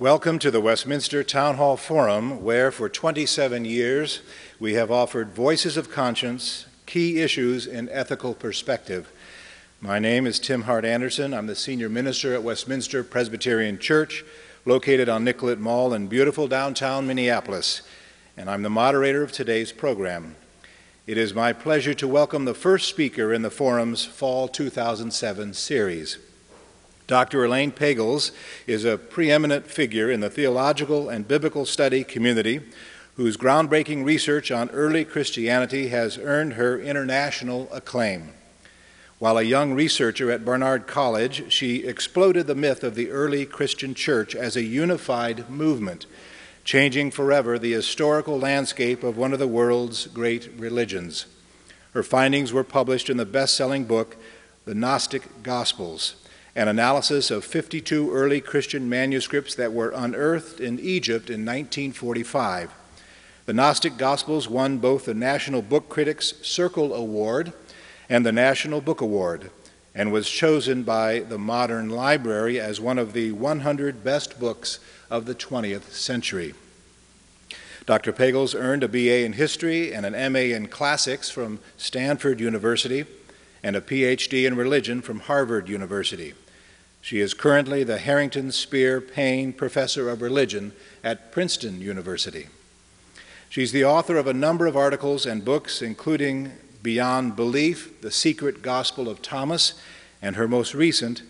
Welcome to the Westminster Town Hall Forum, where for 27 years we have offered voices of conscience, key issues in ethical perspective. My name is Tim Hart Andersen. I'm the senior minister at Westminster Presbyterian Church, located on Nicollet Mall in beautiful downtown Minneapolis, and I'm the moderator of today's program. It is my pleasure to welcome the first speaker in the forum's Fall 2007 series. Dr. Elaine Pagels is a preeminent figure in the theological and biblical study community whose groundbreaking research on early Christianity has earned her international acclaim. While a young researcher at Barnard College, she exploded the myth of the early Christian church as a unified movement, changing forever the historical landscape of one of the world's great religions. Her findings were published in the best selling book, The Gnostic Gospels an analysis of 52 early Christian manuscripts that were unearthed in Egypt in 1945. The Gnostic Gospels won both the National Book Critics Circle Award and the National Book Award, and was chosen by the Modern Library as one of the 100 best books of the 20th century. Dr. Pagels earned a BA in History and an MA in Classics from Stanford University and a PhD in Religion from Harvard University. She is currently the Harrington Spear Paine Professor of Religion at Princeton University. She's the author of a number of articles and books, including Beyond Belief, The Secret Gospel of Thomas, and her most recent,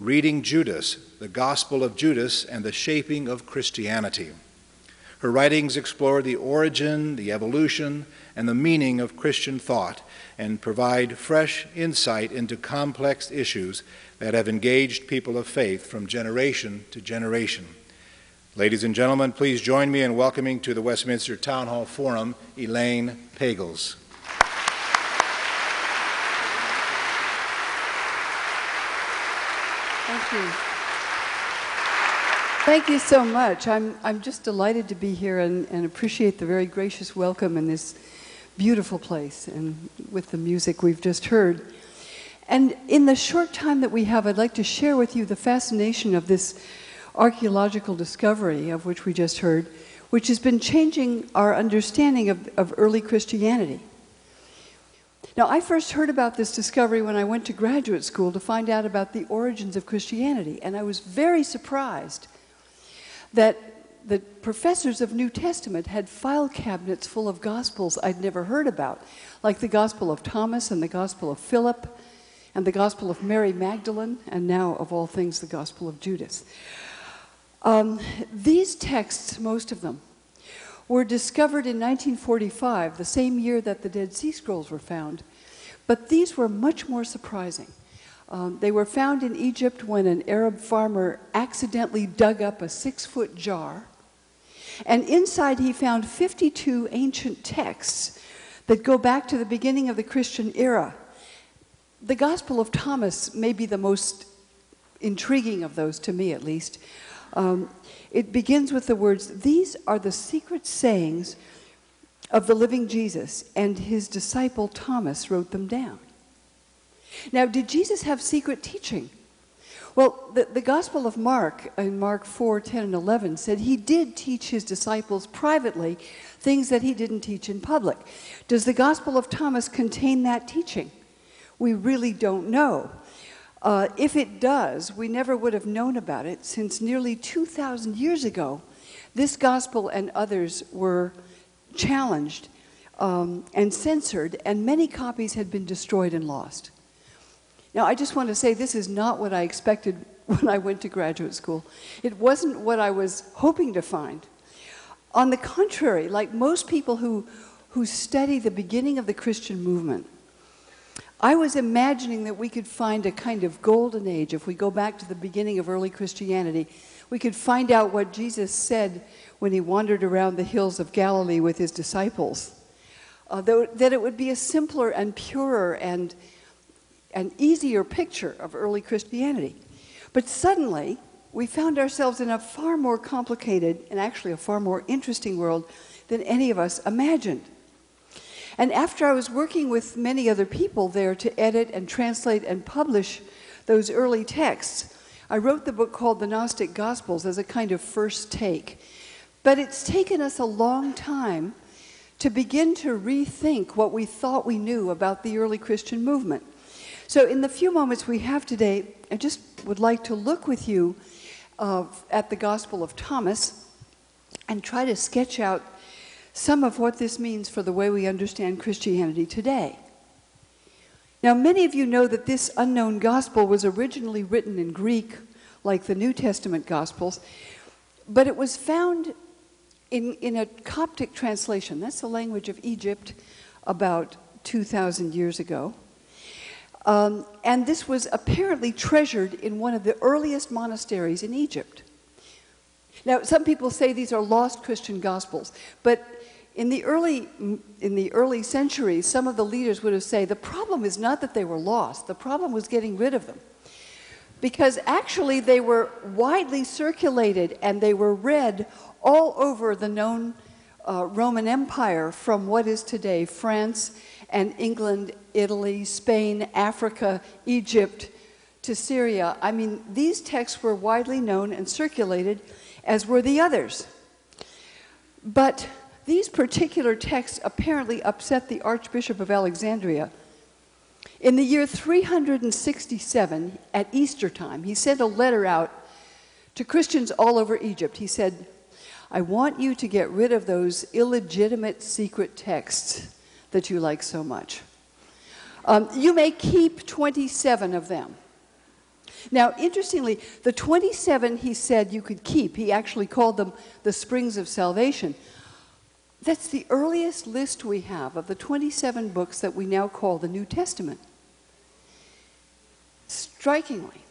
Reading Judas, The Gospel of Judas and the Shaping of Christianity. Her writings explore the origin, the evolution, and the meaning of Christian thought and provide fresh insight into complex issues that have engaged people of faith from generation to generation. Ladies and gentlemen, please join me in welcoming to the Westminster Town Hall Forum Elaine Pagels. Thank you. Thank you so much. I'm, I'm just delighted to be here and, and appreciate the very gracious welcome and this beautiful place and with the music we've just heard. And in the short time that we have, I'd like to share with you the fascination of this archaeological discovery of which we just heard, which has been changing our understanding of, of early Christianity. Now, I first heard about this discovery when I went to graduate school to find out about the origins of Christianity, and I was very surprised that the professors of New Testament had file cabinets full of gospels I'd never heard about, like the Gospel of Thomas and the Gospel of Philip and the Gospel of Mary Magdalene, and now, of all things, the Gospel of Judas. Um, these texts, most of them, were discovered in 1945, the same year that the Dead Sea Scrolls were found, but these were much more surprising. Um, they were found in Egypt when an Arab farmer accidentally dug up a six foot jar, and inside he found 52 ancient texts that go back to the beginning of the Christian era the Gospel of Thomas may be the most intriguing of those, to me at least. Um, it begins with the words These are the secret sayings of the living Jesus, and his disciple Thomas wrote them down. Now, did Jesus have secret teaching? Well, the, the Gospel of Mark, in Mark 4 10 and 11, said he did teach his disciples privately things that he didn't teach in public. Does the Gospel of Thomas contain that teaching? we really don't know. Uh, if it does, we never would have known about it since nearly 2,000 years ago, this gospel and others were challenged um, and censored, and many copies had been destroyed and lost. Now, I just want to say this is not what I expected when I went to graduate school. It wasn't what I was hoping to find. On the contrary, like most people who, who study the beginning of the Christian movement, I was imagining that we could find a kind of golden age if we go back to the beginning of early Christianity. We could find out what Jesus said when he wandered around the hills of Galilee with his disciples. Uh, that it would be a simpler and purer and an easier picture of early Christianity. But suddenly, we found ourselves in a far more complicated and actually a far more interesting world than any of us imagined. And after I was working with many other people there to edit and translate and publish those early texts, I wrote the book called The Gnostic Gospels as a kind of first take. But it's taken us a long time to begin to rethink what we thought we knew about the early Christian movement. So, in the few moments we have today, I just would like to look with you uh, at the Gospel of Thomas and try to sketch out some of what this means for the way we understand Christianity today. Now, many of you know that this unknown gospel was originally written in Greek, like the New Testament Gospels, but it was found in, in a Coptic translation. That's the language of Egypt about 2,000 years ago. Um, and this was apparently treasured in one of the earliest monasteries in Egypt. Now, some people say these are lost Christian gospels, but in the early in the early centuries, some of the leaders would have said the problem is not that they were lost; the problem was getting rid of them, because actually they were widely circulated and they were read all over the known uh, Roman Empire, from what is today France and England, Italy, Spain, Africa, Egypt, to Syria. I mean, these texts were widely known and circulated, as were the others. But these particular texts apparently upset the Archbishop of Alexandria. In the year 367, at Easter time, he sent a letter out to Christians all over Egypt. He said, I want you to get rid of those illegitimate secret texts that you like so much. Um, you may keep 27 of them. Now, interestingly, the 27 he said you could keep, he actually called them the springs of salvation. That's the earliest list we have of the 27 books that we now call the New Testament. Strikingly.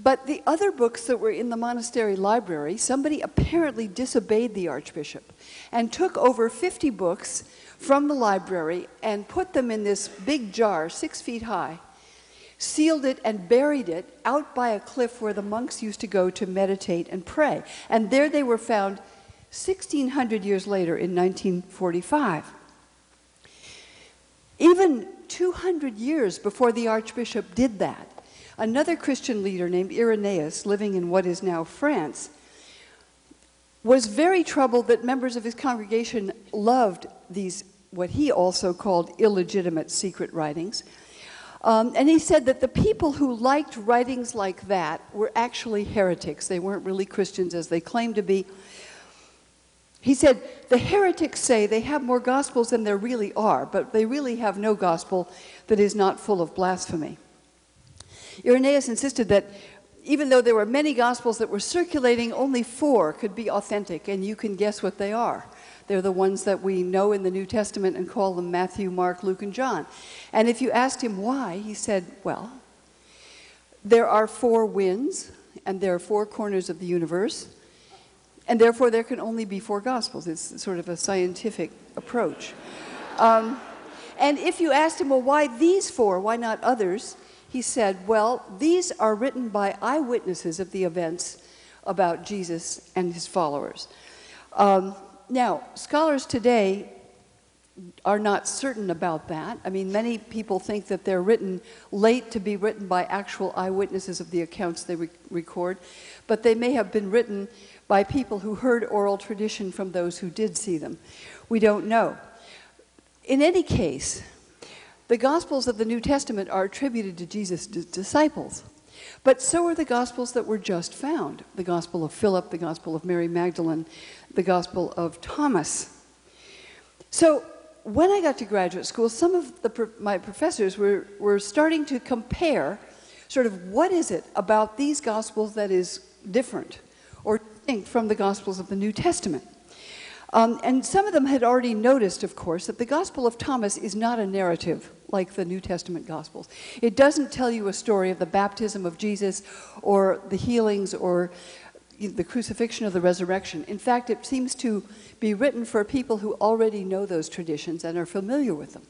But the other books that were in the monastery library, somebody apparently disobeyed the archbishop and took over 50 books from the library and put them in this big jar, six feet high, sealed it and buried it out by a cliff where the monks used to go to meditate and pray. And there they were found 1600 years later in 1945. Even 200 years before the archbishop did that, another Christian leader named Irenaeus, living in what is now France, was very troubled that members of his congregation loved these, what he also called illegitimate secret writings. Um, and he said that the people who liked writings like that were actually heretics. They weren't really Christians as they claimed to be. He said, The heretics say they have more gospels than there really are, but they really have no gospel that is not full of blasphemy. Irenaeus insisted that even though there were many gospels that were circulating, only four could be authentic, and you can guess what they are. They're the ones that we know in the New Testament and call them Matthew, Mark, Luke, and John. And if you asked him why, he said, Well, there are four winds, and there are four corners of the universe, and therefore there can only be four gospels. It's sort of a scientific approach. Um, and if you asked him, Well, why these four? Why not others? he said, Well, these are written by eyewitnesses of the events about Jesus and his followers. Um, now, scholars today are not certain about that. I mean, many people think that they're written late to be written by actual eyewitnesses of the accounts they re- record, but they may have been written by people who heard oral tradition from those who did see them. We don't know. In any case, the Gospels of the New Testament are attributed to Jesus' disciples. But so are the Gospels that were just found the Gospel of Philip, the Gospel of Mary Magdalene, the Gospel of Thomas. So when I got to graduate school, some of the, my professors were, were starting to compare sort of what is it about these Gospels that is different or distinct from the Gospels of the New Testament. Um, and some of them had already noticed, of course, that the Gospel of Thomas is not a narrative like the New Testament Gospels. It doesn't tell you a story of the baptism of Jesus or the healings or the crucifixion or the resurrection. In fact, it seems to be written for people who already know those traditions and are familiar with them.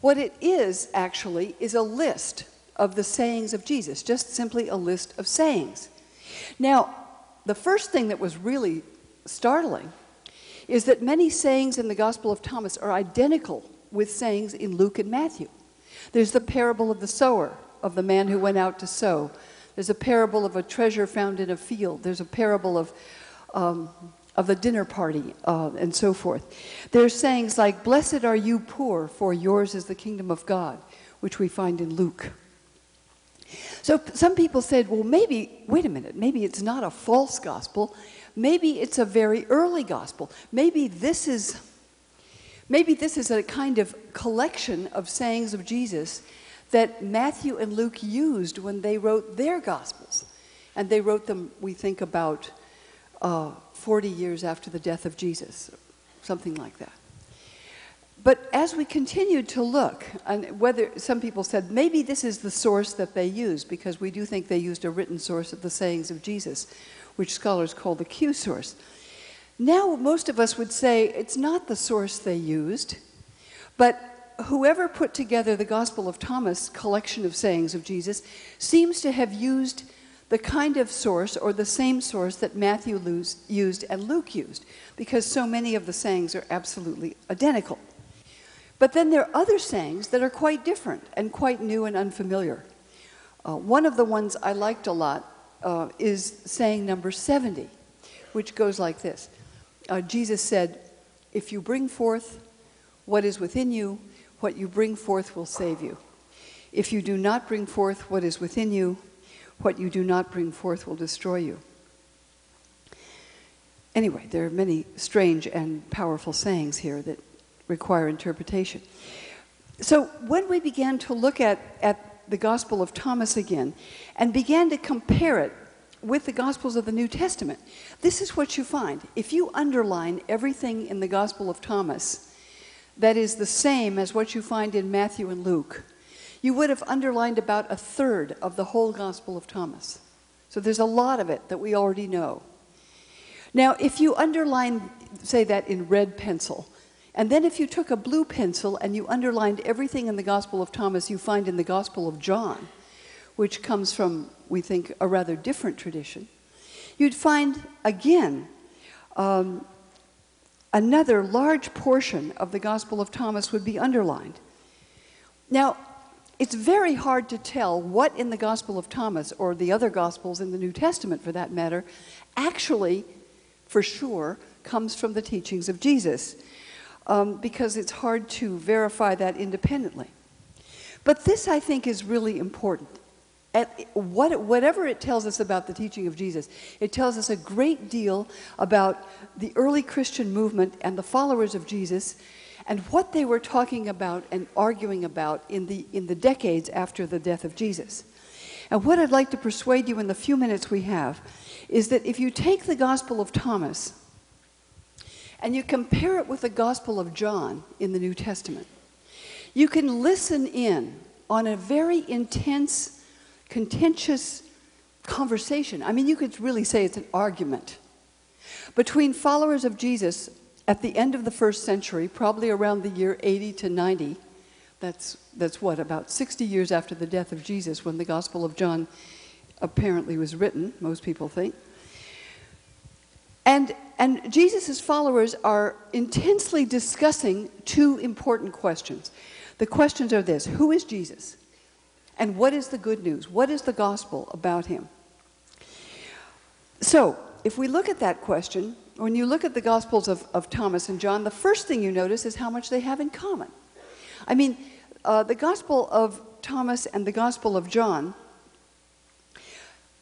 What it is, actually, is a list of the sayings of Jesus, just simply a list of sayings. Now, the first thing that was really startling is that many sayings in the Gospel of Thomas are identical with sayings in Luke and Matthew. There's the parable of the sower, of the man who went out to sow. There's a parable of a treasure found in a field. There's a parable of, um, of a dinner party, uh, and so forth. There's sayings like, Blessed are you poor, for yours is the kingdom of God, which we find in Luke. So some people said, well, maybe, wait a minute, maybe it's not a false gospel. Maybe it's a very early gospel. Maybe this is, maybe this is a kind of collection of sayings of Jesus that Matthew and Luke used when they wrote their Gospels. And they wrote them, we think, about uh, 40 years after the death of Jesus, something like that. But as we continued to look, and whether some people said maybe this is the source that they used, because we do think they used a written source of the sayings of Jesus, which scholars call the Q source. Now, most of us would say it's not the source they used, but whoever put together the Gospel of Thomas collection of sayings of Jesus seems to have used the kind of source or the same source that Matthew used and Luke used, because so many of the sayings are absolutely identical. But then there are other sayings that are quite different and quite new and unfamiliar. Uh, one of the ones I liked a lot uh, is saying number 70, which goes like this uh, Jesus said, If you bring forth what is within you, what you bring forth will save you. If you do not bring forth what is within you, what you do not bring forth will destroy you. Anyway, there are many strange and powerful sayings here that require interpretation. So when we began to look at, at the Gospel of Thomas again and began to compare it with the Gospels of the New Testament, this is what you find. If you underline everything in the Gospel of Thomas, that is the same as what you find in Matthew and Luke, you would have underlined about a third of the whole Gospel of Thomas. So there's a lot of it that we already know. Now, if you underline, say that in red pencil, and then if you took a blue pencil and you underlined everything in the Gospel of Thomas you find in the Gospel of John, which comes from, we think, a rather different tradition, you'd find again um, another large portion of the Gospel of Thomas would be underlined. Now, it's very hard to tell what in the Gospel of Thomas, or the other Gospels in the New Testament for that matter, actually, for sure, comes from the teachings of Jesus, um, because it's hard to verify that independently. But this, I think, is really important what, whatever it tells us about the teaching of Jesus, it tells us a great deal about the early Christian movement and the followers of Jesus and what they were talking about and arguing about in the, in the decades after the death of Jesus. And what I'd like to persuade you in the few minutes we have is that if you take the Gospel of Thomas and you compare it with the Gospel of John in the New Testament, you can listen in on a very intense contentious conversation. I mean, you could really say it's an argument between followers of Jesus at the end of the first century, probably around the year 80 to 90. That's, that's what, about 60 years after the death of Jesus, when the Gospel of John apparently was written, most people think. And, and Jesus' followers are intensely discussing two important questions. The questions are this Who is Jesus? And what is the good news? What is the gospel about him? So, if we look at that question, when you look at the Gospels of, of Thomas and John, the first thing you notice is how much they have in common. I mean, uh, the Gospel of Thomas and the Gospel of John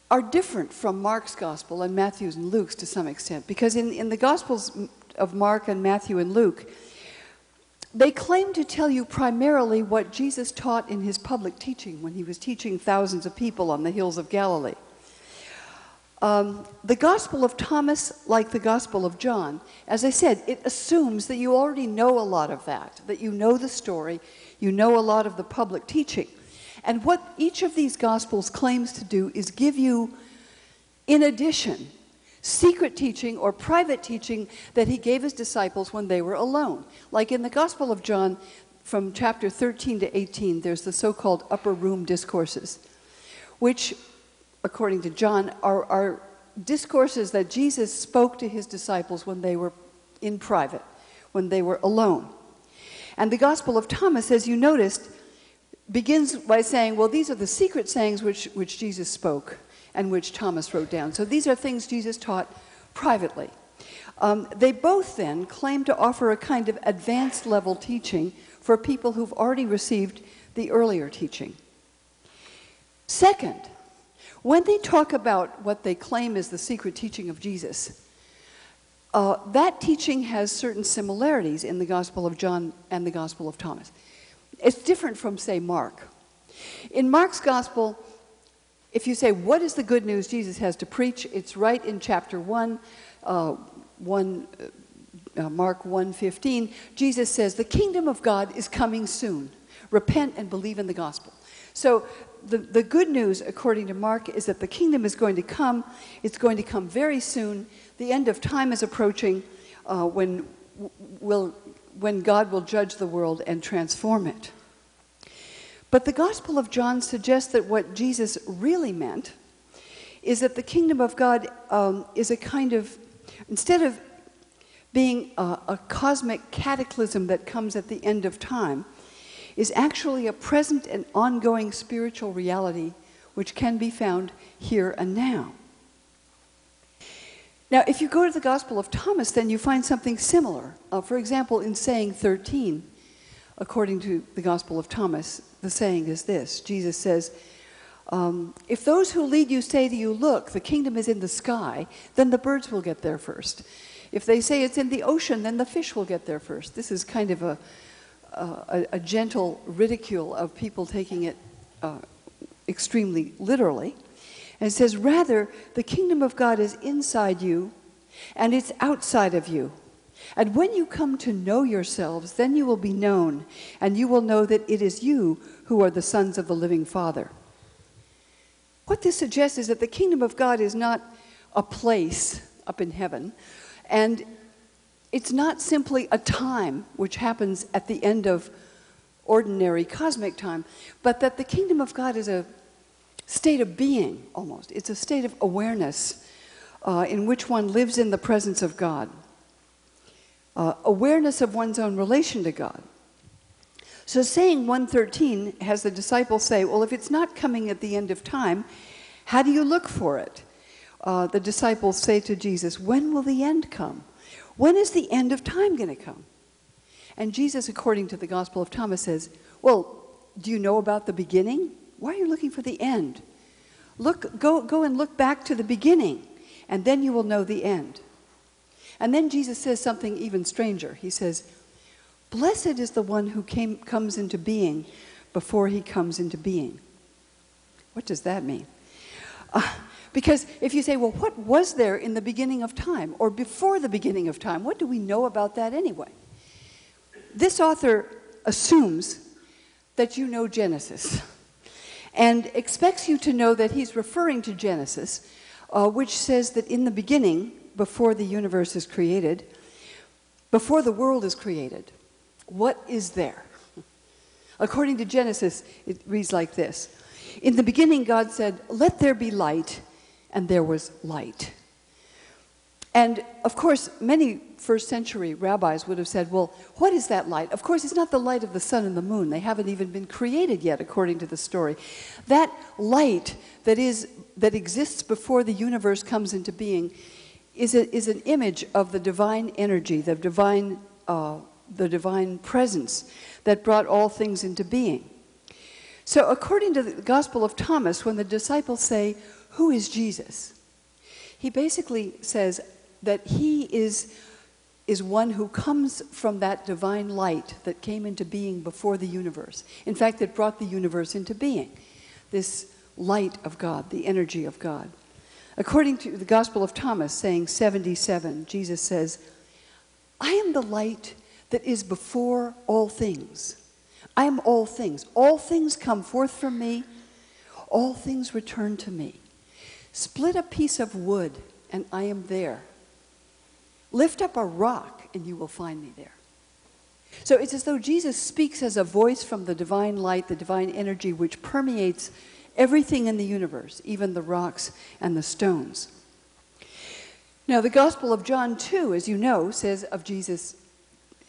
are different from Mark's Gospel and Matthew's and Luke's to some extent, because in, in the Gospels of Mark and Matthew and Luke, they claim to tell you primarily what Jesus taught in his public teaching when he was teaching thousands of people on the hills of Galilee. Um, the Gospel of Thomas, like the Gospel of John, as I said, it assumes that you already know a lot of that, that you know the story, you know a lot of the public teaching. And what each of these Gospels claims to do is give you, in addition, secret teaching or private teaching that he gave his disciples when they were alone. Like in the Gospel of John, from chapter 13 to 18, there's the so called upper room discourses, which, according to John, are, are discourses that Jesus spoke to his disciples when they were in private, when they were alone. And the Gospel of Thomas, as you noticed, begins by saying, well, these are the secret sayings which, which Jesus spoke. And which Thomas wrote down. So these are things Jesus taught privately. Um, they both then claim to offer a kind of advanced level teaching for people who've already received the earlier teaching. Second, when they talk about what they claim is the secret teaching of Jesus, uh, that teaching has certain similarities in the Gospel of John and the Gospel of Thomas. It's different from, say, Mark. In Mark's Gospel, if you say, What is the good news Jesus has to preach? it's right in chapter 1, uh, 1 uh, uh Mark 1:15. Jesus says, The kingdom of God is coming soon. Repent and believe in the gospel. So the, the good news, according to Mark, is that the kingdom is going to come. It's going to come very soon. The end of time is approaching uh, when, will, when God will judge the world and transform it. But the Gospel of John suggests that what Jesus really meant is that the kingdom of God um, is a kind of, instead of being a, a cosmic cataclysm that comes at the end of time, is actually a present and ongoing spiritual reality which can be found here and now. Now, if you go to the Gospel of Thomas, then you find something similar. Uh, for example, in saying 13, according to the Gospel of Thomas, the saying is this Jesus says, um, If those who lead you say to you, Look, the kingdom is in the sky, then the birds will get there first. If they say it's in the ocean, then the fish will get there first. This is kind of a, a, a gentle ridicule of people taking it uh, extremely literally. And it says, Rather, the kingdom of God is inside you and it's outside of you. And when you come to know yourselves, then you will be known, and you will know that it is you who are the sons of the living Father. What this suggests is that the kingdom of God is not a place up in heaven, and it's not simply a time which happens at the end of ordinary cosmic time, but that the kingdom of God is a state of being almost. It's a state of awareness uh, in which one lives in the presence of God, uh, awareness of one's own relation to God. So, saying 113 has the disciples say, Well, if it's not coming at the end of time, how do you look for it? Uh, the disciples say to Jesus, When will the end come? When is the end of time going to come? And Jesus, according to the Gospel of Thomas, says, Well, do you know about the beginning? Why are you looking for the end? Look, go, go and look back to the beginning, and then you will know the end. And then Jesus says something even stranger. He says, Blessed is the one who came, comes into being before he comes into being. What does that mean? Uh, because if you say, well, what was there in the beginning of time or before the beginning of time? What do we know about that anyway? This author assumes that you know Genesis and expects you to know that he's referring to Genesis, uh, which says that in the beginning, before the universe is created, before the world is created, what is there? According to Genesis, it reads like this In the beginning, God said, Let there be light, and there was light. And of course, many first century rabbis would have said, Well, what is that light? Of course, it's not the light of the sun and the moon. They haven't even been created yet, according to the story. That light that, is, that exists before the universe comes into being is, a, is an image of the divine energy, the divine, uh, the divine presence that brought all things into being. So, according to the Gospel of Thomas, when the disciples say, Who is Jesus? he basically says, that he is, is one who comes from that divine light that came into being before the universe. In fact, that brought the universe into being. This light of God, the energy of God. According to the Gospel of Thomas, saying 77, Jesus says, I am the light that is before all things. I am all things. All things come forth from me, all things return to me. Split a piece of wood, and I am there. Lift up a rock and you will find me there. So it's as though Jesus speaks as a voice from the divine light, the divine energy which permeates everything in the universe, even the rocks and the stones. Now, the Gospel of John 2, as you know, says of Jesus,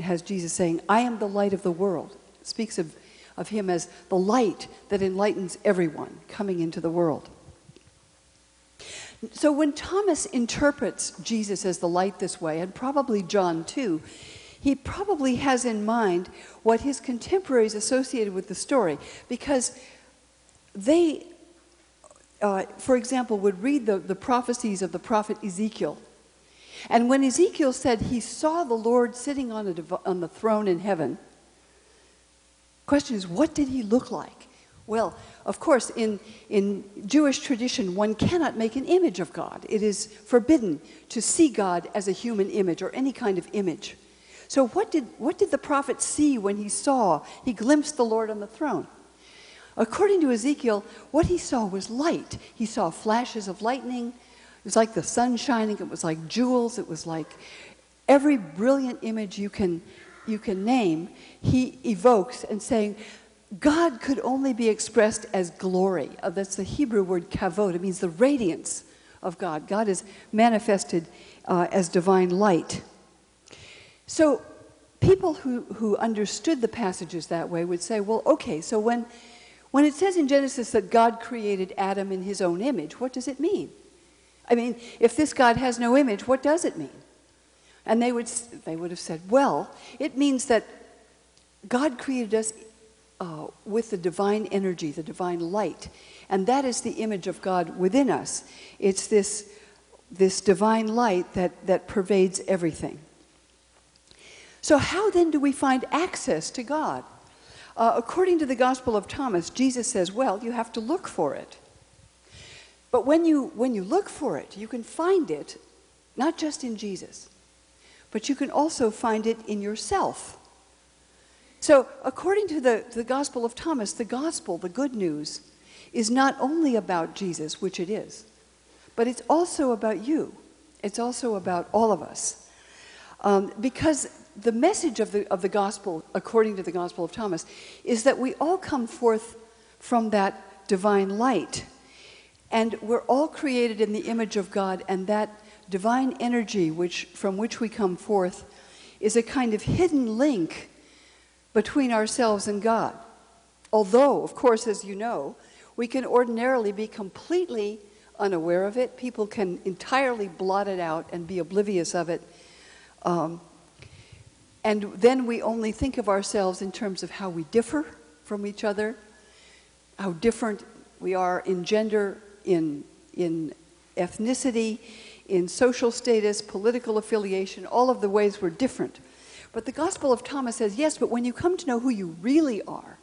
has Jesus saying, I am the light of the world. It speaks of, of him as the light that enlightens everyone coming into the world. So when Thomas interprets Jesus as the light this way, and probably John too, he probably has in mind what his contemporaries associated with the story because they, uh, for example, would read the, the prophecies of the prophet Ezekiel. And when Ezekiel said he saw the Lord sitting on, a, on the throne in heaven, question is, what did he look like? Well, of course, in, in Jewish tradition, one cannot make an image of God. It is forbidden to see God as a human image or any kind of image. So, what did, what did the prophet see when he saw, he glimpsed the Lord on the throne? According to Ezekiel, what he saw was light. He saw flashes of lightning. It was like the sun shining. It was like jewels. It was like every brilliant image you can, you can name, he evokes and saying, God could only be expressed as glory. Uh, that's the Hebrew word kavod. It means the radiance of God. God is manifested uh, as divine light. So people who, who understood the passages that way would say, well, okay, so when, when it says in Genesis that God created Adam in his own image, what does it mean? I mean, if this God has no image, what does it mean? And they would, they would have said, well, it means that God created us uh, with the divine energy, the divine light. And that is the image of God within us. It's this, this divine light that, that pervades everything. So, how then do we find access to God? Uh, according to the Gospel of Thomas, Jesus says, well, you have to look for it. But when you, when you look for it, you can find it not just in Jesus, but you can also find it in yourself. So, according to the, the Gospel of Thomas, the gospel, the good news, is not only about Jesus, which it is, but it's also about you. It's also about all of us. Um, because the message of the, of the gospel, according to the Gospel of Thomas, is that we all come forth from that divine light. And we're all created in the image of God, and that divine energy which, from which we come forth is a kind of hidden link between ourselves and God. Although, of course, as you know, we can ordinarily be completely unaware of it. People can entirely blot it out and be oblivious of it. Um, and then we only think of ourselves in terms of how we differ from each other, how different we are in gender, in, in ethnicity, in social status, political affiliation, all of the ways we're different. But the Gospel of Thomas says, yes, but when you come to know who you really are,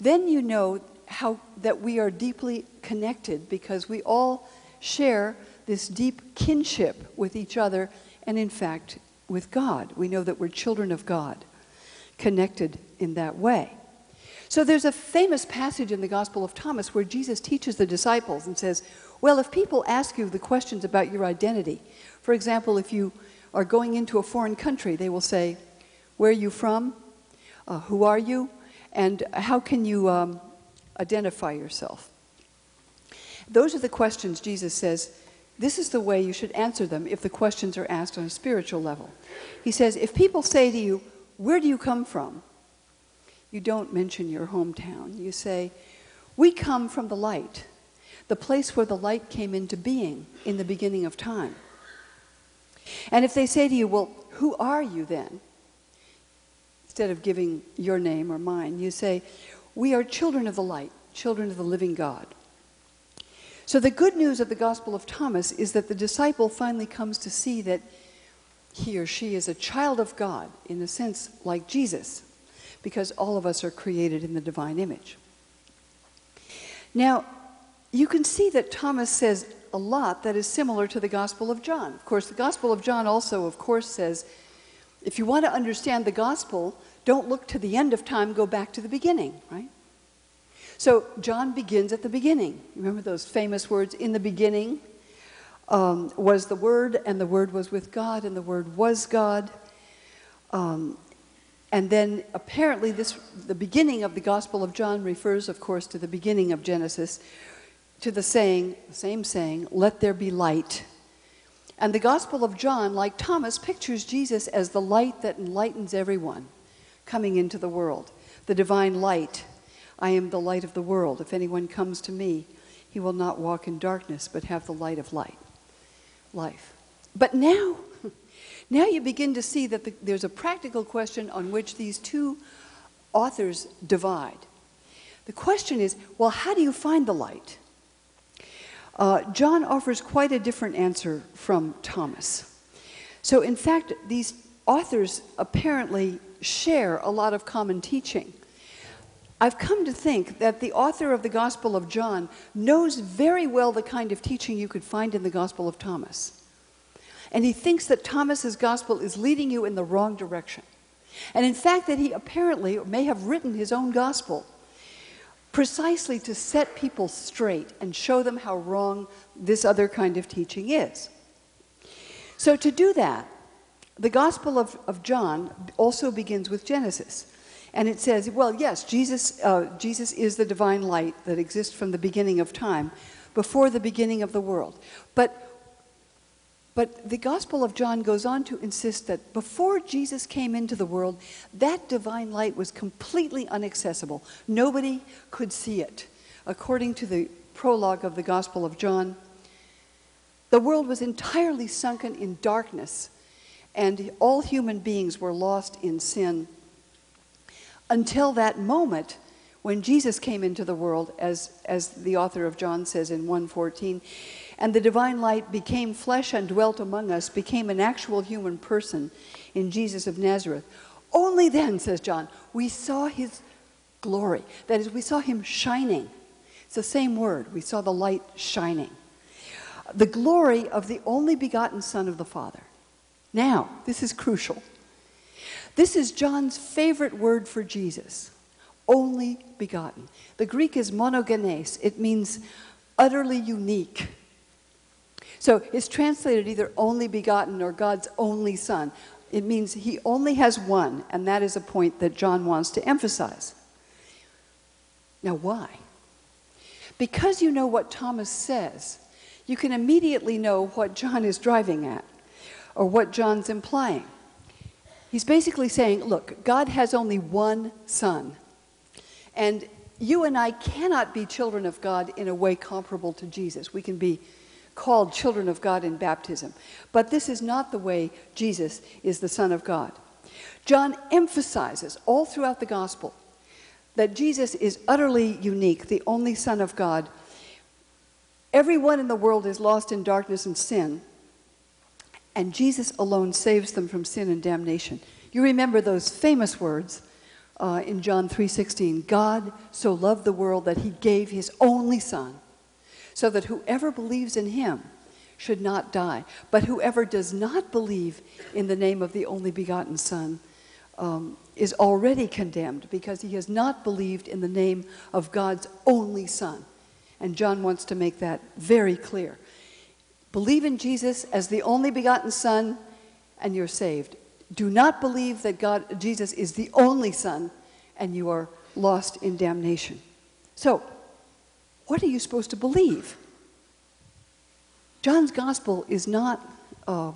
then you know how that we are deeply connected because we all share this deep kinship with each other and in fact with God. We know that we're children of God, connected in that way. So there's a famous passage in the Gospel of Thomas where Jesus teaches the disciples and says, Well, if people ask you the questions about your identity, for example, if you are going into a foreign country, they will say, Where are you from? Uh, who are you? And how can you um, identify yourself? Those are the questions Jesus says. This is the way you should answer them if the questions are asked on a spiritual level. He says, if people say to you, Where do you come from? You don't mention your hometown. You say, We come from the light, the place where the light came into being in the beginning of time. And if they say to you, Well, who are you then? Instead of giving your name or mine, you say, We are children of the light, children of the living God. So the good news of the Gospel of Thomas is that the disciple finally comes to see that he or she is a child of God, in a sense like Jesus, because all of us are created in the divine image. Now, you can see that Thomas says a lot that is similar to the Gospel of John. Of course, the Gospel of John also, of course, says if you want to understand the Gospel, don't look to the end of time, go back to the beginning, right? So, John begins at the beginning. Remember those famous words, in the beginning um, was the Word, and the Word was with God, and the Word was God. Um, and then apparently this the beginning of the Gospel of John refers, of course, to the beginning of Genesis, to the saying, the same saying, let there be light. And the Gospel of John, like Thomas, pictures Jesus as the light that enlightens everyone coming into the world, the divine light. I am the light of the world. If anyone comes to me, he will not walk in darkness, but have the light of light, life. But now, now you begin to see that the, there's a practical question on which these two authors divide. The question is well, how do you find the light? Uh, John offers quite a different answer from Thomas. So, in fact, these authors apparently share a lot of common teaching. I've come to think that the author of the Gospel of John knows very well the kind of teaching you could find in the Gospel of Thomas. And he thinks that Thomas's gospel is leading you in the wrong direction. And in fact, that he apparently may have written his own gospel precisely to set people straight and show them how wrong this other kind of teaching is. So, to do that, the Gospel of, of John also begins with Genesis. And it says, well, yes, Jesus, uh, Jesus is the divine light that exists from the beginning of time, before the beginning of the world. But but the Gospel of John goes on to insist that before Jesus came into the world, that divine light was completely inaccessible. Nobody could see it. According to the prologue of the Gospel of John, the world was entirely sunken in darkness, and all human beings were lost in sin until that moment when Jesus came into the world, as, as the author of John says in 114. And the divine light became flesh and dwelt among us, became an actual human person in Jesus of Nazareth. Only then, says John, we saw his glory. That is, we saw him shining. It's the same word. We saw the light shining. The glory of the only begotten Son of the Father. Now, this is crucial. This is John's favorite word for Jesus only begotten. The Greek is monogenes, it means utterly unique. So it's translated either only begotten or God's only Son. It means he only has one, and that is a point that John wants to emphasize. Now, why? Because you know what Thomas says, you can immediately know what John is driving at or what John's implying. He's basically saying, look, God has only one Son. And you and I cannot be children of God in a way comparable to Jesus. We can be called children of God in baptism. But this is not the way Jesus is the Son of God. John emphasizes all throughout the gospel that Jesus is utterly unique, the only Son of God. Everyone in the world is lost in darkness and sin, and Jesus alone saves them from sin and damnation. You remember those famous words uh, in John 3:16, God so loved the world that he gave his only son so that whoever believes in him should not die. But whoever does not believe in the name of the only begotten Son um, is already condemned because he has not believed in the name of God's only Son. And John wants to make that very clear. Believe in Jesus as the only begotten Son, and you're saved. Do not believe that God, Jesus is the only Son, and you are lost in damnation. So, what are you supposed to believe? John's gospel is not uh,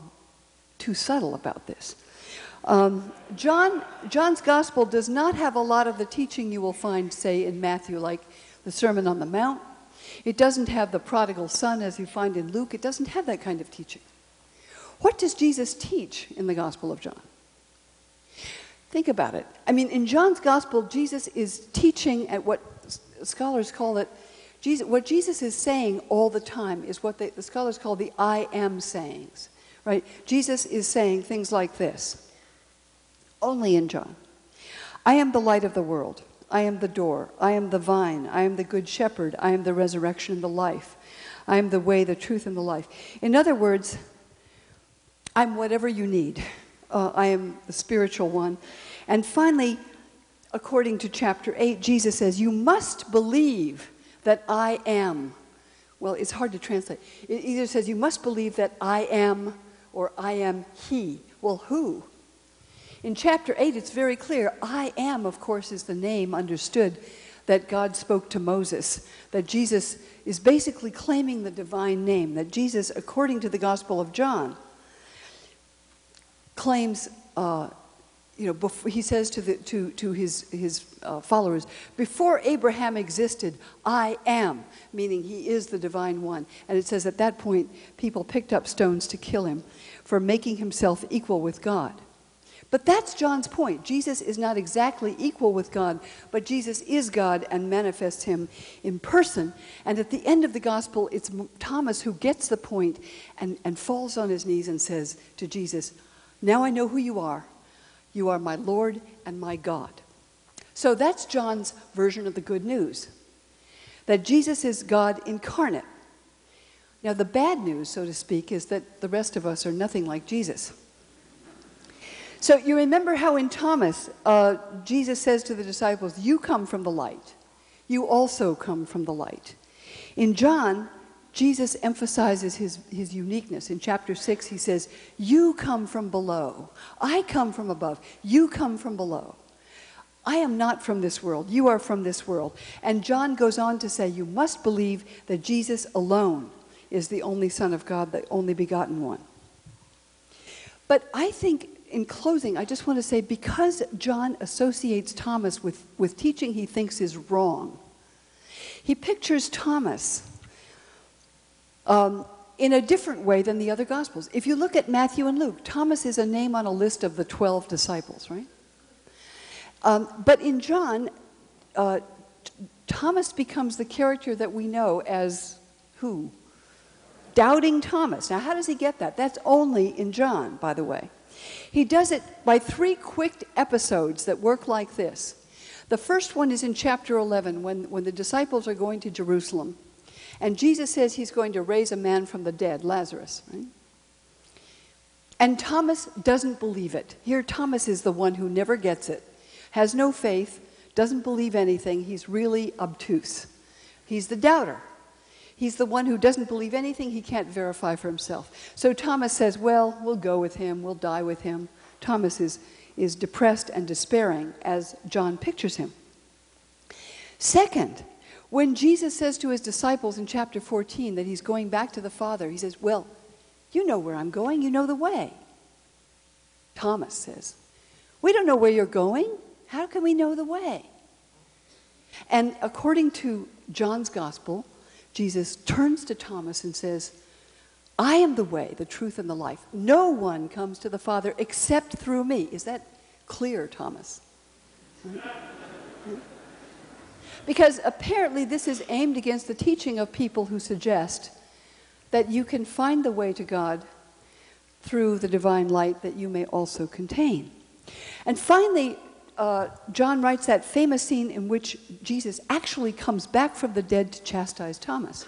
too subtle about this. Um, John, John's gospel does not have a lot of the teaching you will find, say, in Matthew, like the Sermon on the Mount. It doesn't have the prodigal son as you find in Luke. It doesn't have that kind of teaching. What does Jesus teach in the Gospel of John? Think about it. I mean, in John's Gospel, Jesus is teaching at what scholars call it Jesus, what Jesus is saying all the time is what they, the scholars call the I am sayings, right? Jesus is saying things like this, only in John. I am the light of the world. I am the door. I am the vine. I am the good shepherd. I am the resurrection and the life. I am the way, the truth, and the life. In other words, I'm whatever you need. Uh, I am the spiritual one. And finally, according to chapter 8, Jesus says, You must believe that I am. Well, it's hard to translate. It either says, You must believe that I am or I am He. Well, who? In chapter 8, it's very clear. I am, of course, is the name understood that God spoke to Moses. That Jesus is basically claiming the divine name. That Jesus, according to the Gospel of John, claims uh, you know, before, he says to, the, to, to his, his uh, followers, Before Abraham existed, I am, meaning he is the divine one. And it says at that point, people picked up stones to kill him for making himself equal with God. But that's John's point. Jesus is not exactly equal with God, but Jesus is God and manifests him in person. And at the end of the gospel, it's Thomas who gets the point and, and falls on his knees and says to Jesus, Now I know who you are. You are my Lord and my God. So that's John's version of the good news that Jesus is God incarnate. Now, the bad news, so to speak, is that the rest of us are nothing like Jesus. So, you remember how in Thomas, uh, Jesus says to the disciples, You come from the light. You also come from the light. In John, Jesus emphasizes his, his uniqueness. In chapter 6, he says, You come from below. I come from above. You come from below. I am not from this world. You are from this world. And John goes on to say, You must believe that Jesus alone is the only Son of God, the only begotten one. But I think, in closing, I just want to say because John associates Thomas with, with teaching he thinks is wrong, he pictures Thomas um, in a different way than the other Gospels. If you look at Matthew and Luke, Thomas is a name on a list of the 12 disciples, right? Um, but in John, uh, Thomas becomes the character that we know as who? Doubting Thomas. Now, how does he get that? That's only in John, by the way. He does it by three quick episodes that work like this. The first one is in chapter 11 when, when the disciples are going to Jerusalem. And Jesus says he's going to raise a man from the dead, Lazarus, right? And Thomas doesn't believe it. Here, Thomas is the one who never gets it, has no faith, doesn't believe anything. He's really obtuse. He's the doubter. He's the one who doesn't believe anything he can't verify for himself. So Thomas says, Well, we'll go with him, we'll die with him. Thomas is, is depressed and despairing as John pictures him. Second, when Jesus says to his disciples in chapter 14 that he's going back to the Father, he says, Well, you know where I'm going, you know the way. Thomas says, We don't know where you're going. How can we know the way? And according to John's gospel, Jesus turns to Thomas and says, I am the way, the truth, and the life. No one comes to the Father except through me. Is that clear, Thomas? Because apparently, this is aimed against the teaching of people who suggest that you can find the way to God through the divine light that you may also contain. And finally, uh, John writes that famous scene in which Jesus actually comes back from the dead to chastise Thomas.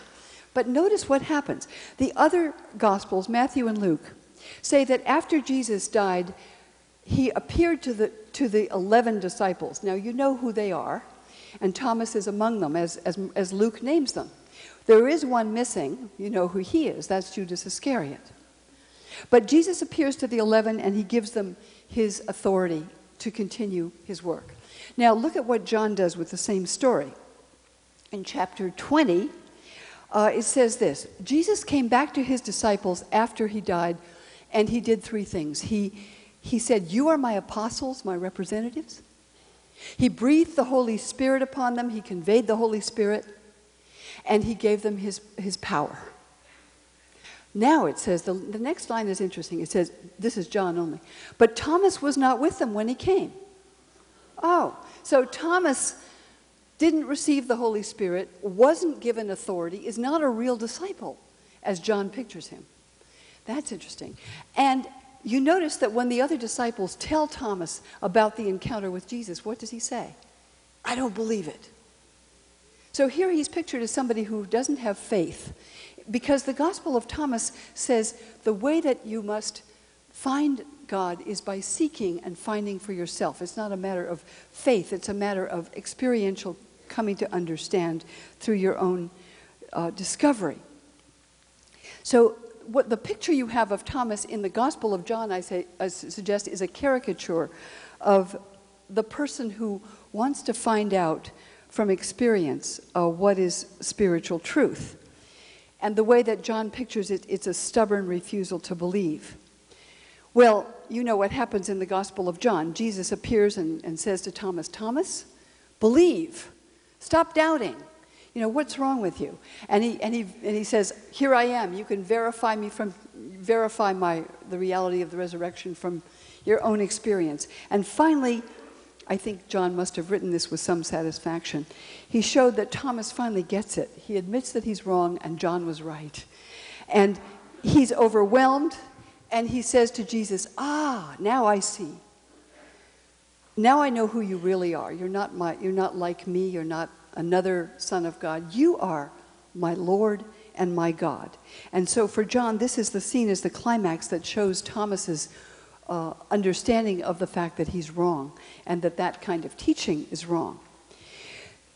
But notice what happens. The other Gospels, Matthew and Luke, say that after Jesus died, he appeared to the, to the 11 disciples. Now, you know who they are and Thomas is among them, as, as, as Luke names them. There is one missing. You know who he is. That's Judas Iscariot. But Jesus appears to the 11 and he gives them his authority to continue his work. Now, look at what John does with the same story. In chapter 20, uh, it says this Jesus came back to his disciples after he died, and he did three things. He, he said, You are my apostles, my representatives. He breathed the Holy Spirit upon them, He conveyed the Holy Spirit, and He gave them His, his power. Now it says, the, the next line is interesting. It says, this is John only. But Thomas was not with them when he came. Oh, so Thomas didn't receive the Holy Spirit, wasn't given authority, is not a real disciple, as John pictures him. That's interesting. And you notice that when the other disciples tell Thomas about the encounter with Jesus, what does he say? I don't believe it. So here he's pictured as somebody who doesn't have faith. Because the Gospel of Thomas says the way that you must find God is by seeking and finding for yourself. It's not a matter of faith, it's a matter of experiential coming to understand through your own uh, discovery. So what the picture you have of Thomas in the Gospel of John, I, say, I suggest, is a caricature of the person who wants to find out from experience uh, what is spiritual truth. And the way that John pictures it, it's a stubborn refusal to believe. Well, you know what happens in the Gospel of John. Jesus appears and, and says to Thomas, Thomas, believe. Stop doubting. You know, what's wrong with you? And he, and he, and he says, Here I am. You can verify me from, verify my, the reality of the resurrection from your own experience. And finally, I think John must have written this with some satisfaction. He showed that Thomas finally gets it. He admits that he's wrong and John was right. And he's overwhelmed and he says to Jesus, Ah, now I see. Now I know who you really are. You're not, my, you're not like me. You're not another son of God. You are my Lord and my God. And so for John, this is the scene as the climax that shows Thomas's uh, understanding of the fact that he's wrong and that that kind of teaching is wrong.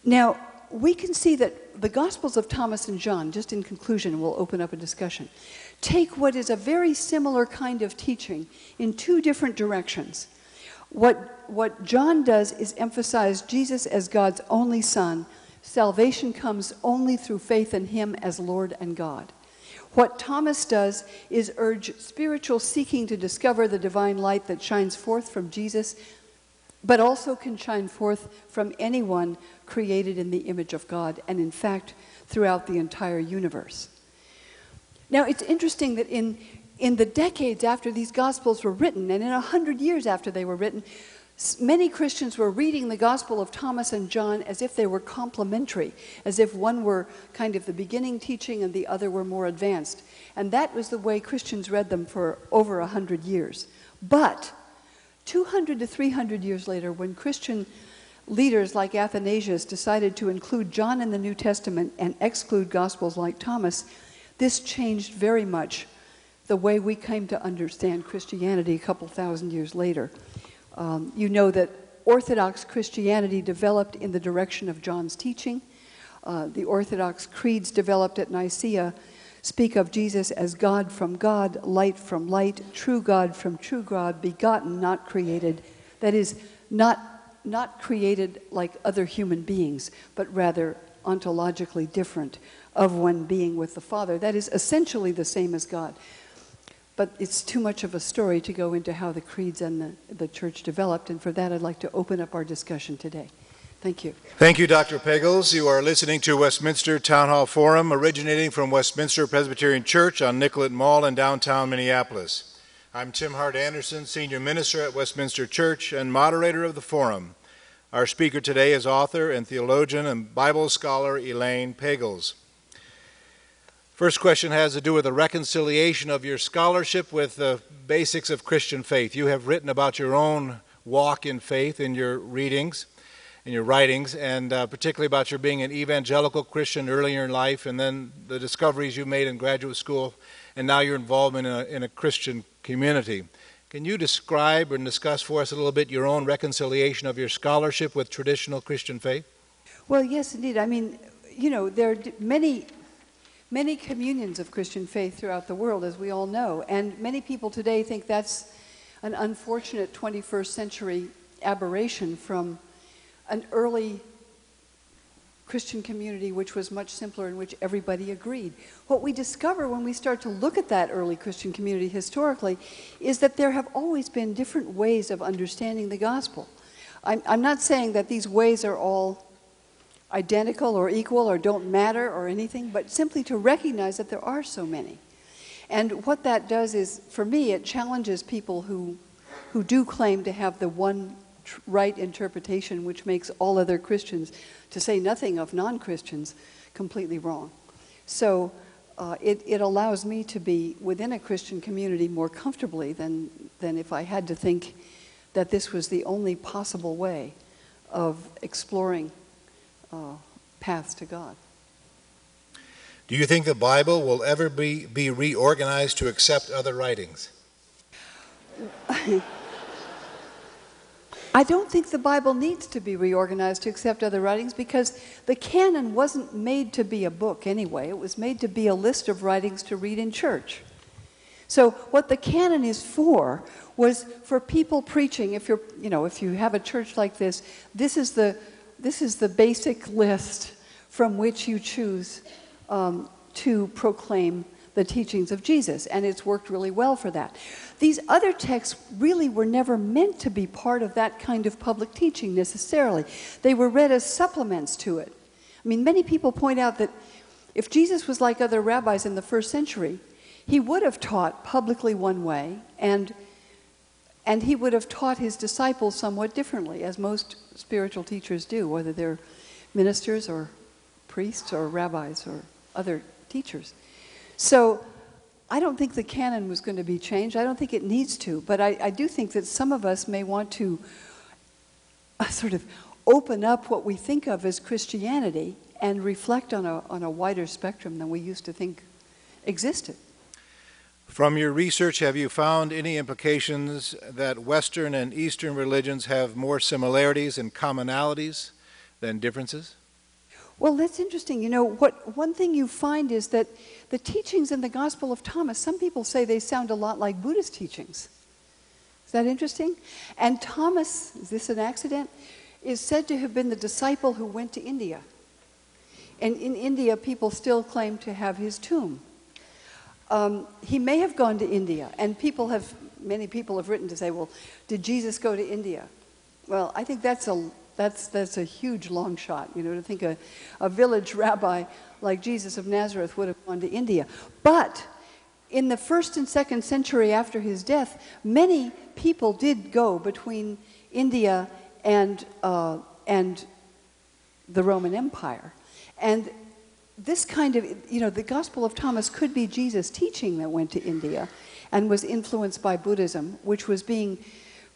Now, we can see that the Gospels of Thomas and John, just in conclusion, we'll open up a discussion, take what is a very similar kind of teaching in two different directions. What, what John does is emphasize Jesus as God's only Son. Salvation comes only through faith in Him as Lord and God. What Thomas does is urge spiritual seeking to discover the divine light that shines forth from Jesus, but also can shine forth from anyone created in the image of God, and in fact, throughout the entire universe. Now, it's interesting that in in the decades after these Gospels were written, and in a hundred years after they were written, many Christians were reading the Gospel of Thomas and John as if they were complementary, as if one were kind of the beginning teaching and the other were more advanced. And that was the way Christians read them for over a hundred years. But 200 to 300 years later, when Christian leaders like Athanasius decided to include John in the New Testament and exclude Gospels like Thomas, this changed very much the way we came to understand Christianity a couple thousand years later. Um, you know that Orthodox Christianity developed in the direction of John's teaching. Uh, the Orthodox creeds developed at Nicaea speak of Jesus as God from God, light from light, true God from true God, begotten, not created. That is, not, not created like other human beings, but rather ontologically different of one being with the Father. That is essentially the same as God but it's too much of a story to go into how the creeds and the, the church developed, and for that I'd like to open up our discussion today. Thank you. Thank you, Dr. Pagels. You are listening to Westminster Town Hall Forum, originating from Westminster Presbyterian Church on Nicollet Mall in downtown Minneapolis. I'm Tim Hart Andersen, Senior Minister at Westminster Church and moderator of the forum. Our speaker today is author and theologian and Bible scholar Elaine Pagels. First question has to do with the reconciliation of your scholarship with the basics of Christian faith. You have written about your own walk in faith in your readings, in your writings, and uh, particularly about your being an evangelical Christian earlier in life, and then the discoveries you made in graduate school, and now your involvement in a, in a Christian community. Can you describe and discuss for us a little bit your own reconciliation of your scholarship with traditional Christian faith? Well, yes, indeed. I mean, you know, there are many many communions of Christian faith throughout the world, as we all know. And many people today think that's an unfortunate 21st century aberration from an early Christian community which was much simpler in which everybody agreed. What we discover when we start to look at that early Christian community historically is that there have always been different ways of understanding the gospel. I'm, I'm not saying that these ways are all identical or equal or don't matter or anything, but simply to recognize that there are so many. And what that does is, for me, it challenges people who, who do claim to have the one right interpretation, which makes all other Christians, to say nothing of non Christians, completely wrong. So uh, it, it allows me to be within a Christian community more comfortably than, than if I had to think that this was the only possible way of exploring uh, paths to God. Do you think the Bible will ever be, be reorganized to accept other writings? I don't think the Bible needs to be reorganized to accept other writings because the canon wasn't made to be a book anyway. It was made to be a list of writings to read in church. So what the canon is for was for people preaching if you're, you know, if you have a church like this, this is the this is the basic list from which you choose um, to proclaim the teachings of Jesus, and it's worked really well for that. These other texts really were never meant to be part of that kind of public teaching necessarily. They were read as supplements to it. I mean, many people point out that if Jesus was like other rabbis in the first century, he would have taught publicly one way, and, and he would have taught his disciples somewhat differently, as most spiritual teachers do, whether they're ministers or priests or rabbis or other teachers. So I don't think the canon was going to be changed. I don't think it needs to, but I, I do think that some of us may want to uh, sort of open up what we think of as Christianity and reflect on a, on a wider spectrum than we used to think existed. From your research, have you found any implications that Western and Eastern religions have more similarities and commonalities than differences? Well, that's interesting. You know, what one thing you find is that the teachings in the Gospel of Thomas, some people say they sound a lot like Buddhist teachings. Is that interesting? And Thomas, is this an accident? Is said to have been the disciple who went to India. And in India, people still claim to have his tomb. Um, he may have gone to India, and people have, many people have written to say, well, did Jesus go to India? Well, I think that's a that's, that's a huge long shot, you know, to think a, a village rabbi like Jesus of Nazareth would have gone to India. But in the first and second century after his death, many people did go between India and, uh, and the Roman Empire. And this kind of, you know, the Gospel of Thomas could be Jesus' teaching that went to India and was influenced by Buddhism, which was being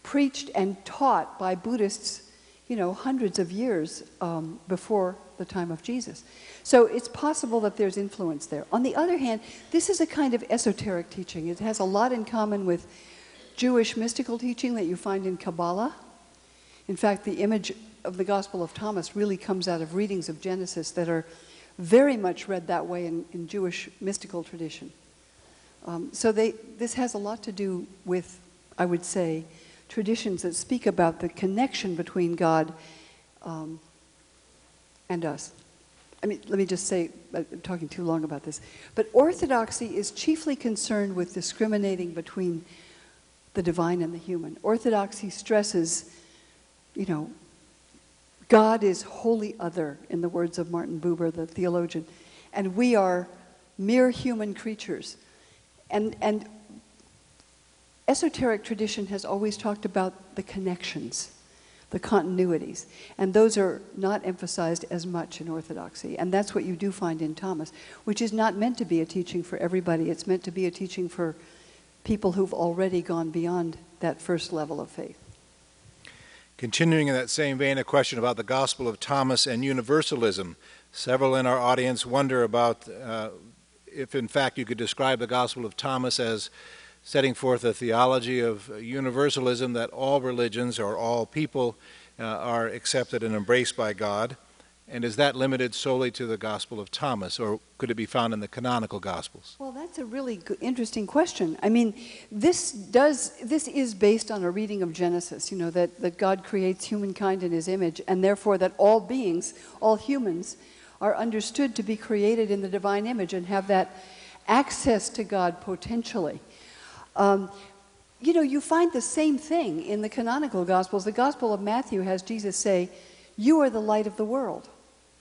preached and taught by Buddhists you know, hundreds of years um, before the time of Jesus. So it's possible that there's influence there. On the other hand, this is a kind of esoteric teaching. It has a lot in common with Jewish mystical teaching that you find in Kabbalah. In fact, the image of the Gospel of Thomas really comes out of readings of Genesis that are very much read that way in, in Jewish mystical tradition. Um, so they, this has a lot to do with, I would say, traditions that speak about the connection between God um, and us. I mean, let me just say, I'm talking too long about this, but orthodoxy is chiefly concerned with discriminating between the divine and the human. Orthodoxy stresses, you know, God is wholly other, in the words of Martin Buber, the theologian, and we are mere human creatures. And, and esoteric tradition has always talked about the connections, the continuities, and those are not emphasized as much in Orthodoxy. And that's what you do find in Thomas, which is not meant to be a teaching for everybody, it's meant to be a teaching for people who've already gone beyond that first level of faith. Continuing in that same vein, a question about the Gospel of Thomas and universalism. Several in our audience wonder about uh, if, in fact, you could describe the Gospel of Thomas as setting forth a theology of universalism that all religions or all people uh, are accepted and embraced by God. And is that limited solely to the Gospel of Thomas, or could it be found in the canonical Gospels? Well, that's a really good, interesting question. I mean, this does this is based on a reading of Genesis. You know that that God creates humankind in His image, and therefore that all beings, all humans, are understood to be created in the divine image and have that access to God potentially. Um, you know, you find the same thing in the canonical Gospels. The Gospel of Matthew has Jesus say, You are the light of the world.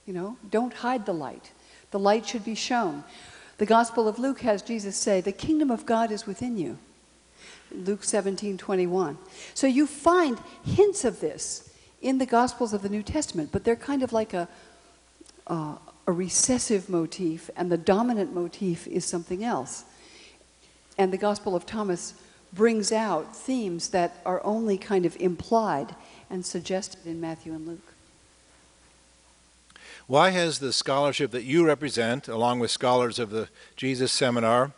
You know, don't hide the light. The light should be shown. The Gospel of Luke has Jesus say, The kingdom of God is within you. Luke 17, 21. So you find hints of this in the Gospels of the New Testament, but they're kind of like a, uh, a recessive motif, and the dominant motif is something else. And the Gospel of Thomas brings out themes that are only kind of implied and suggested in Matthew and Luke. Why has the scholarship that you represent, along with scholars of the Jesus Seminar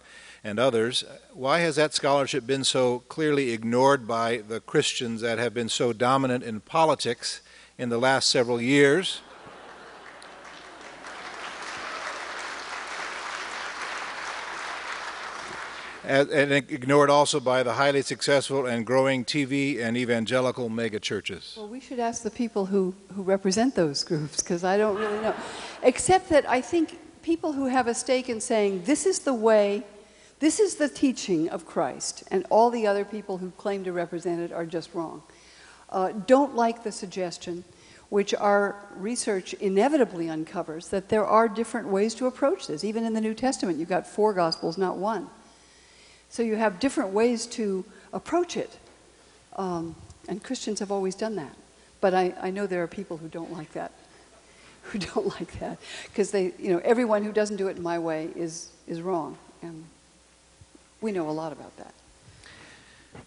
and others, why has that scholarship been so clearly ignored by the Christians that have been so dominant in politics in the last several years? And ignored also by the highly successful and growing TV and evangelical megachurches? Well, we should ask the people who, who represent those groups because I don't really know. Except that I think people who have a stake in saying, this is the way, this is the teaching of Christ, and all the other people who claim to represent it are just wrong, uh, don't like the suggestion, which our research inevitably uncovers, that there are different ways to approach this. Even in the New Testament, you've got four Gospels, not one. So you have different ways to approach it. Um, and Christians have always done that. But I, I know there are people who don't like that. Who don't like that. Because they, you know, everyone who doesn't do it my way is, is wrong. And we know a lot about that.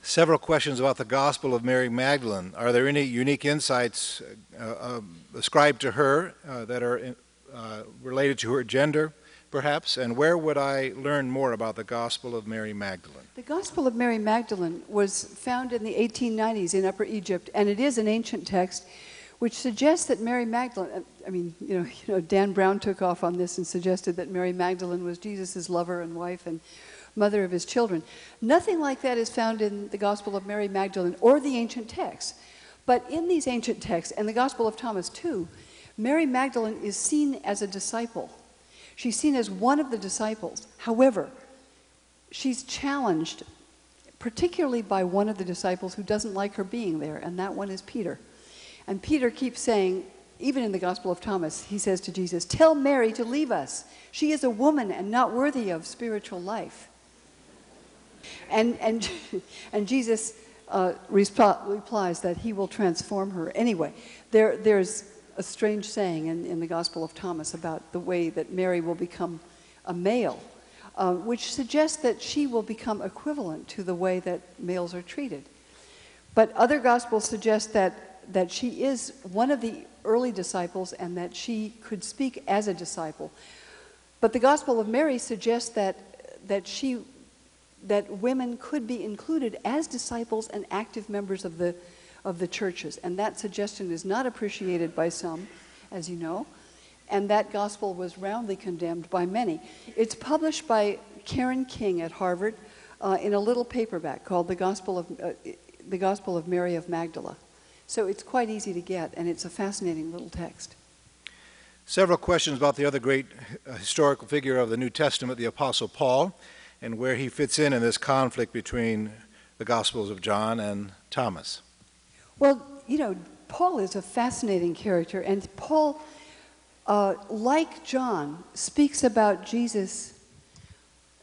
Several questions about the Gospel of Mary Magdalene. Are there any unique insights uh, uh, ascribed to her uh, that are uh, related to her gender, perhaps? And where would I learn more about the Gospel of Mary Magdalene? The Gospel of Mary Magdalene was found in the 1890s in Upper Egypt, and it is an ancient text which suggests that Mary Magdalene, uh, I mean, you know, you know, Dan Brown took off on this and suggested that Mary Magdalene was Jesus' lover and wife and mother of his children. Nothing like that is found in the Gospel of Mary Magdalene or the ancient texts. But in these ancient texts, and the Gospel of Thomas too, Mary Magdalene is seen as a disciple. She's seen as one of the disciples. However, she's challenged, particularly by one of the disciples who doesn't like her being there, and that one is Peter. And Peter keeps saying, even in the Gospel of Thomas, he says to Jesus, Tell Mary to leave us. She is a woman and not worthy of spiritual life. And, and, and Jesus uh, replies that he will transform her. Anyway, there, there's a strange saying in, in the Gospel of Thomas about the way that Mary will become a male, uh, which suggests that she will become equivalent to the way that males are treated. But other Gospels suggest that that she is one of the early disciples and that she could speak as a disciple. But the Gospel of Mary suggests that, that, she, that women could be included as disciples and active members of the, of the churches. And that suggestion is not appreciated by some, as you know. And that gospel was roundly condemned by many. It's published by Karen King at Harvard uh, in a little paperback called The Gospel of, uh, the Gospel of Mary of Magdala. So it's quite easy to get, and it's a fascinating little text. Several questions about the other great uh, historical figure of the New Testament, the Apostle Paul, and where he fits in in this conflict between the Gospels of John and Thomas. Well, you know, Paul is a fascinating character, and Paul, uh, like John, speaks about Jesus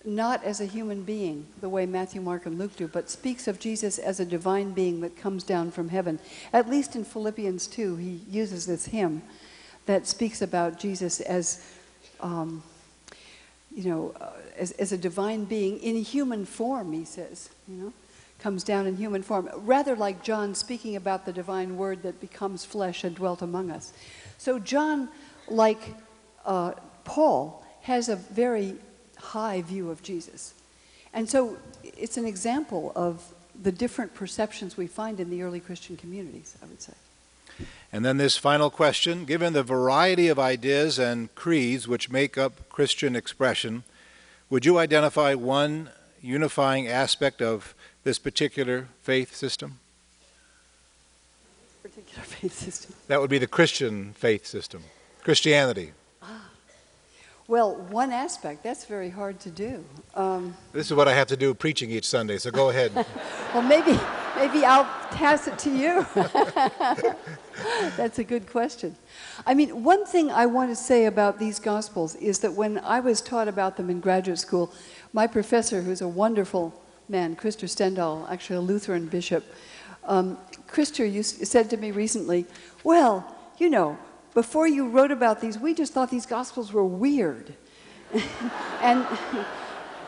not as a human being, the way Matthew, Mark, and Luke do, but speaks of Jesus as a divine being that comes down from heaven. At least in Philippians 2, he uses this hymn that speaks about Jesus as, um, you know, uh, as, as a divine being in human form, he says, you know, comes down in human form, rather like John speaking about the divine word that becomes flesh and dwelt among us. So, John, like uh, Paul, has a very high view of Jesus. And so it's an example of the different perceptions we find in the early Christian communities, I would say. And then this final question given the variety of ideas and creeds which make up Christian expression, would you identify one unifying aspect of this particular faith system? Particular faith system. That would be the Christian faith system, Christianity. Ah. Well, one aspect, that's very hard to do. Um, this is what I have to do preaching each Sunday, so go ahead. well, maybe, maybe I'll pass it to you. that's a good question. I mean, one thing I want to say about these Gospels is that when I was taught about them in graduate school, my professor, who's a wonderful man, Krister Stendahl, actually a Lutheran bishop, um, used, said to me recently, Well, you know, before you wrote about these, we just thought these Gospels were weird. and,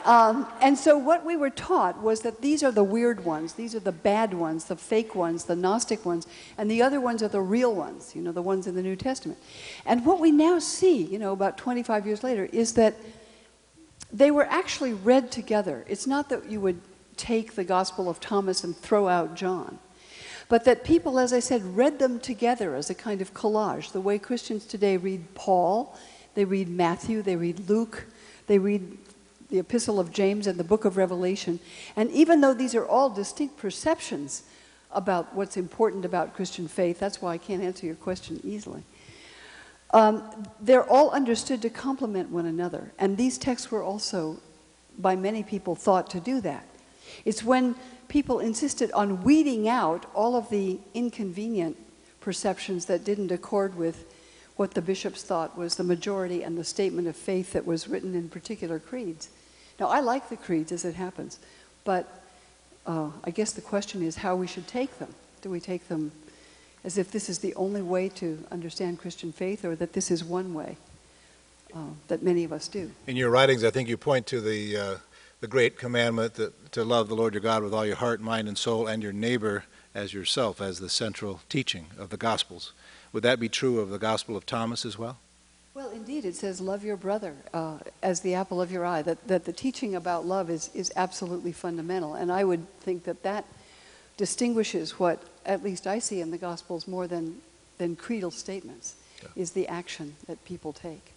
um, and so what we were taught was that these are the weird ones, these are the bad ones, the fake ones, the Gnostic ones, and the other ones are the real ones, you know, the ones in the New Testament. And what we now see, you know, about 25 years later, is that they were actually read together. It's not that you would take the Gospel of Thomas and throw out John. But that people, as I said, read them together as a kind of collage, the way Christians today read Paul, they read Matthew, they read Luke, they read the Epistle of James and the book of Revelation. And even though these are all distinct perceptions about what's important about Christian faith, that's why I can't answer your question easily. Um, they're all understood to complement one another, and these texts were also, by many people, thought to do that. It's when people insisted on weeding out all of the inconvenient perceptions that didn't accord with what the bishops thought was the majority and the statement of faith that was written in particular creeds. Now, I like the creeds as it happens, but uh, I guess the question is how we should take them. Do we take them as if this is the only way to understand Christian faith, or that this is one way uh, that many of us do? In your writings, I think you point to the, uh, the great commandment that, to love the Lord your God with all your heart, mind, and soul, and your neighbor as yourself as the central teaching of the Gospels. Would that be true of the Gospel of Thomas as well? Well, indeed, it says, love your brother uh, as the apple of your eye, that, that the teaching about love is, is absolutely fundamental. And I would think that that distinguishes what, at least I see in the Gospels, more than, than creedal statements, Yeah. is the action that people take.